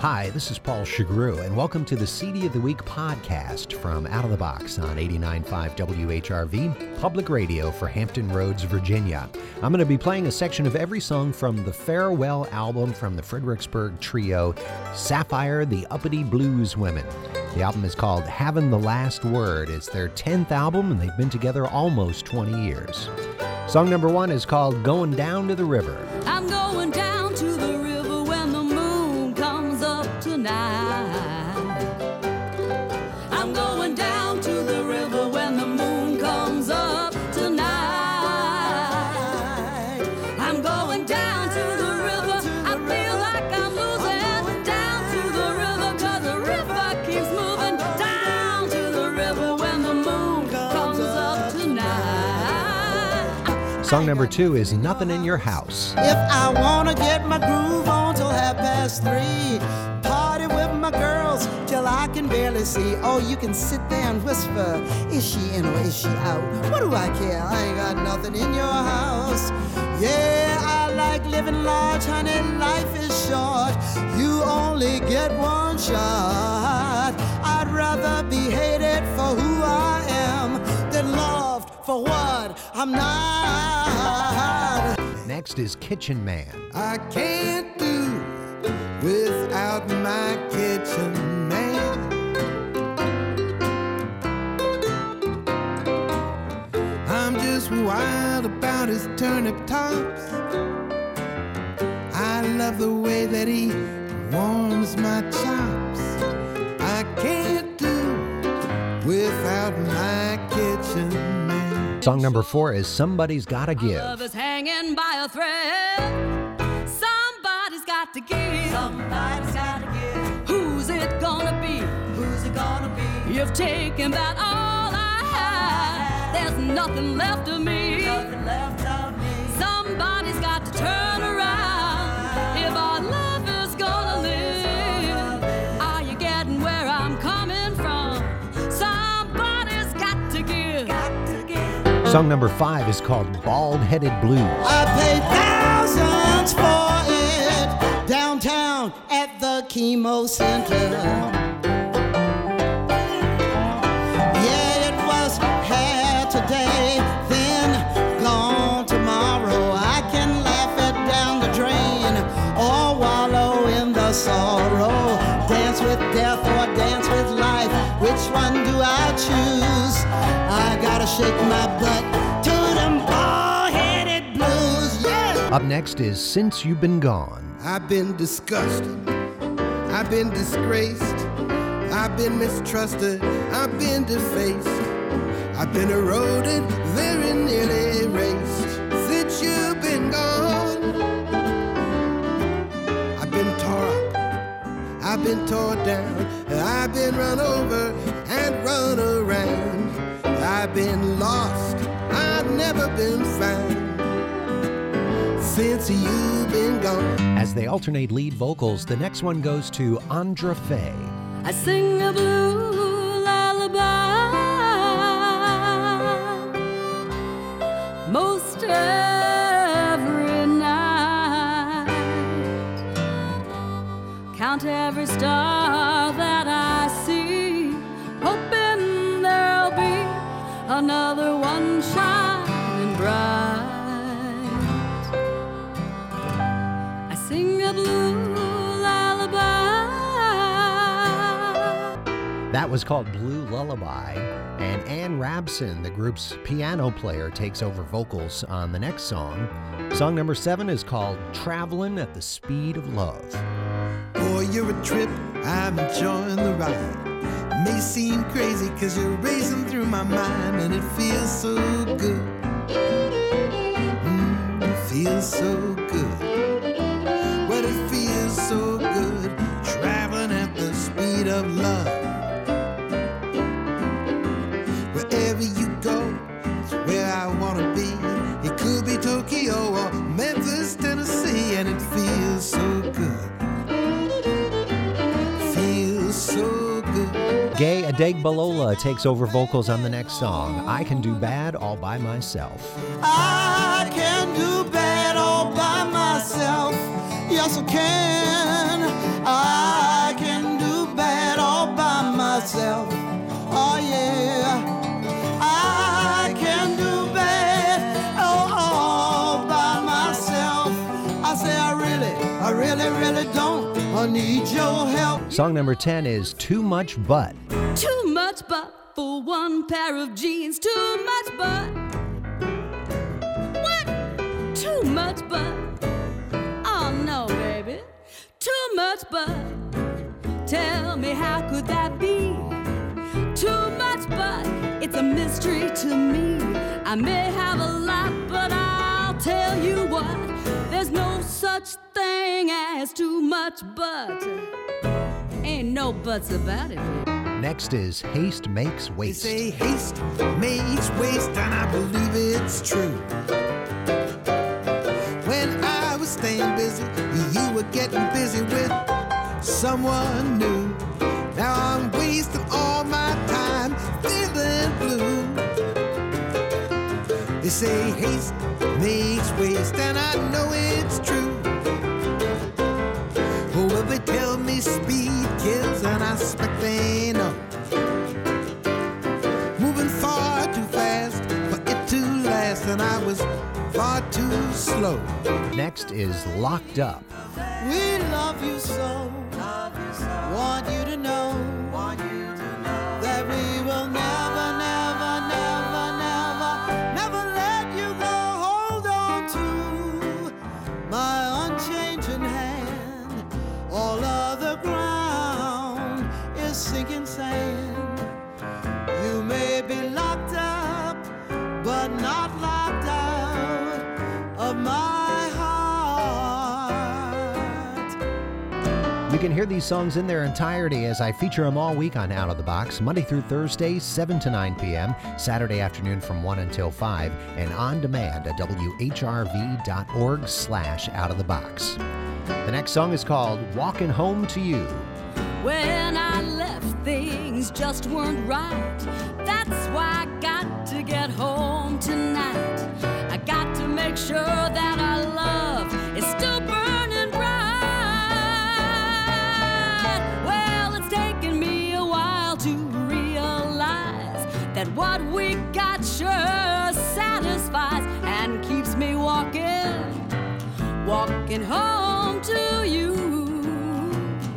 Hi, this is Paul Shugrue, and welcome to the CD of the Week podcast from Out of the Box on 89.5 WHRV, public radio for Hampton Roads, Virginia. I'm going to be playing a section of every song from the farewell album from the Fredericksburg trio, Saffire, the Uppity Blues Women. The album is called Having the Last Word. It's their 10th album, and they've been together almost 20 years. Song number one is called Going Down to the River. I'm going down Song number two is Nothing in Your House. If I wanna get my groove on till half past three, party with my girls till I can barely see. Oh, you can sit there and whisper, is she in or is she out? What do I care? I ain't got nothing in your house. Yeah, I like living large, honey. Life is short. You only get one shot. I'd rather be hated for who I am than loved for what I'm not. Next is Kitchen Man. I can't do without my kitchen man. I'm just wild about his turnip tops. I love the way that he warms my chops. I can't do without my. Song number four is Somebody's Gotta Give. Love is hanging by a thread. Somebody's got to give. Somebody's got to give. Who's it gonna be? Who's it gonna be? You've taken back all I had. There's nothing left of me. Nothing left Song number five is called Bald Headed Blues. I paid thousands for it downtown at the chemo center. Yeah, it was here today, then gone tomorrow. I can laugh it down the drain or wallow in the sorrow. Dance with death or dance with life. Which one do I choose? I gotta shake my butt to them bald-headed blues. Yeah. Up next is Since You've Been Gone. I've been disgusted. I've been disgraced. I've been mistrusted. I've been defaced. I've been eroded, very nearly erased. Since you've been gone, I've been tore up. I've been tore down. I've been run over and run around. I've been lost. I've never been found. Since you've been gone. As they alternate lead vocals, the next one goes to Andra Faye. I sing a blue lullaby most every night. Count every star that I That was called Blue Lullaby. And Ann Rabson, the group's piano player, takes over vocals on the next song. Song number seven is called Traveling at the Speed of Love. Boy, you're a trip, I'm enjoying the ride. May seem crazy cause you're racing through my mind and it feels so good. Mm, it feels so Gaye Adegbalola takes over vocals on the next song, I Can Do Bad All By Myself. I can do bad all by myself. Yes, I can. I can do bad all by myself. Oh, yeah. I can do bad all by myself. I say I Really, I really really don't need your help. Song number 10 is Too Much But. Too much butt for one pair of jeans. Too much butt. What? Too much butt. Oh no, baby. Too much butt. Tell me how could that be? Too much butt. It's a mystery to me. I may have a lot, but I'll tell you what. There's no such thing as too much butt. Ain't no buts about it, baby. Next is Haste Makes Waste. They say haste makes waste, and I believe it's true. When I was staying busy, you were getting busy with someone new. Now I'm wasting all my time feeling blue. They say haste makes waste, and I know it's true. Kills, and they know. Moving far too fast for it to last, and I was far too slow. Next is Locked Up. We love you so. Want you to know. Sand. You may be locked up, but not locked out of my heart. You can hear these songs in their entirety as I feature them all week on Out of the Box, Monday through Thursday, 7 to 9 p.m., Saturday afternoon from 1 until 5, and on demand at whrv.org slash out of the box. The next song is called Walking Home to You. When I left, things just weren't right. That's why I got to get home tonight. I got to make sure that our love is still burning bright. Well, it's taken me a while to realize that what we got sure satisfies and keeps me walking, walking home.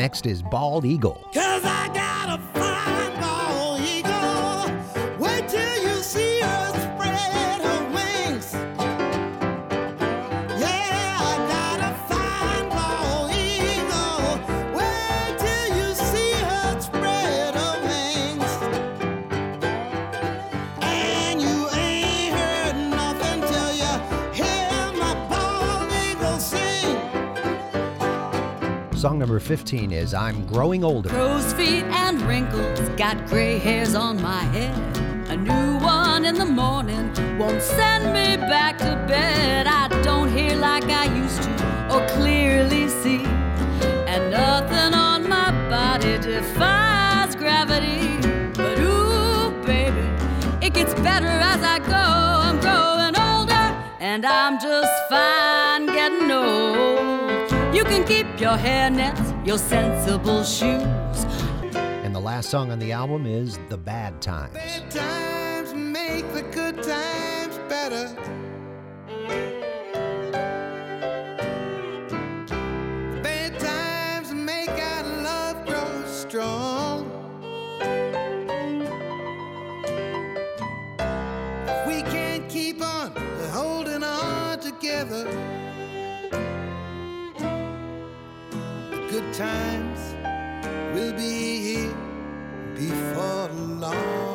Next is Bald Eagle. Song number 15 is I'm Growing Older. Crow's feet and wrinkles, got gray hairs on my head. A new one in the morning won't send me back to bed. I don't hear like I used to or clearly see. And nothing on my body defies gravity. But ooh, baby, it gets better as I go. I'm growing older, and I'm just fine getting old. You can keep your hairnets, your sensible shoes. And the last song on the album is The Bad Times. Bad times make the good times better. Bad times make our love grow strong. If we can't keep on holding on together, times will be here before long.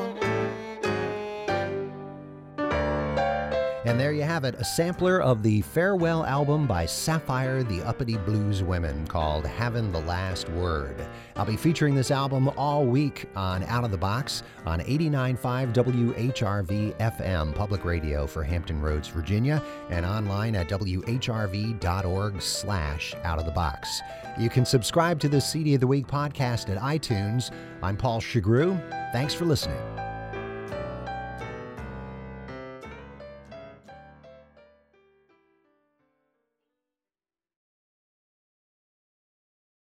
And there you have it, a sampler of the farewell album by Saffire the Uppity Blues Women called Having the Last Word. I'll be featuring this album all week on Out of the Box on 89.5 WHRV FM Public Radio for Hampton Roads, Virginia, and online at whrv.org slash out of the box. You can subscribe to the CD of the Week podcast at iTunes. I'm Paul Shugrue. Thanks for listening.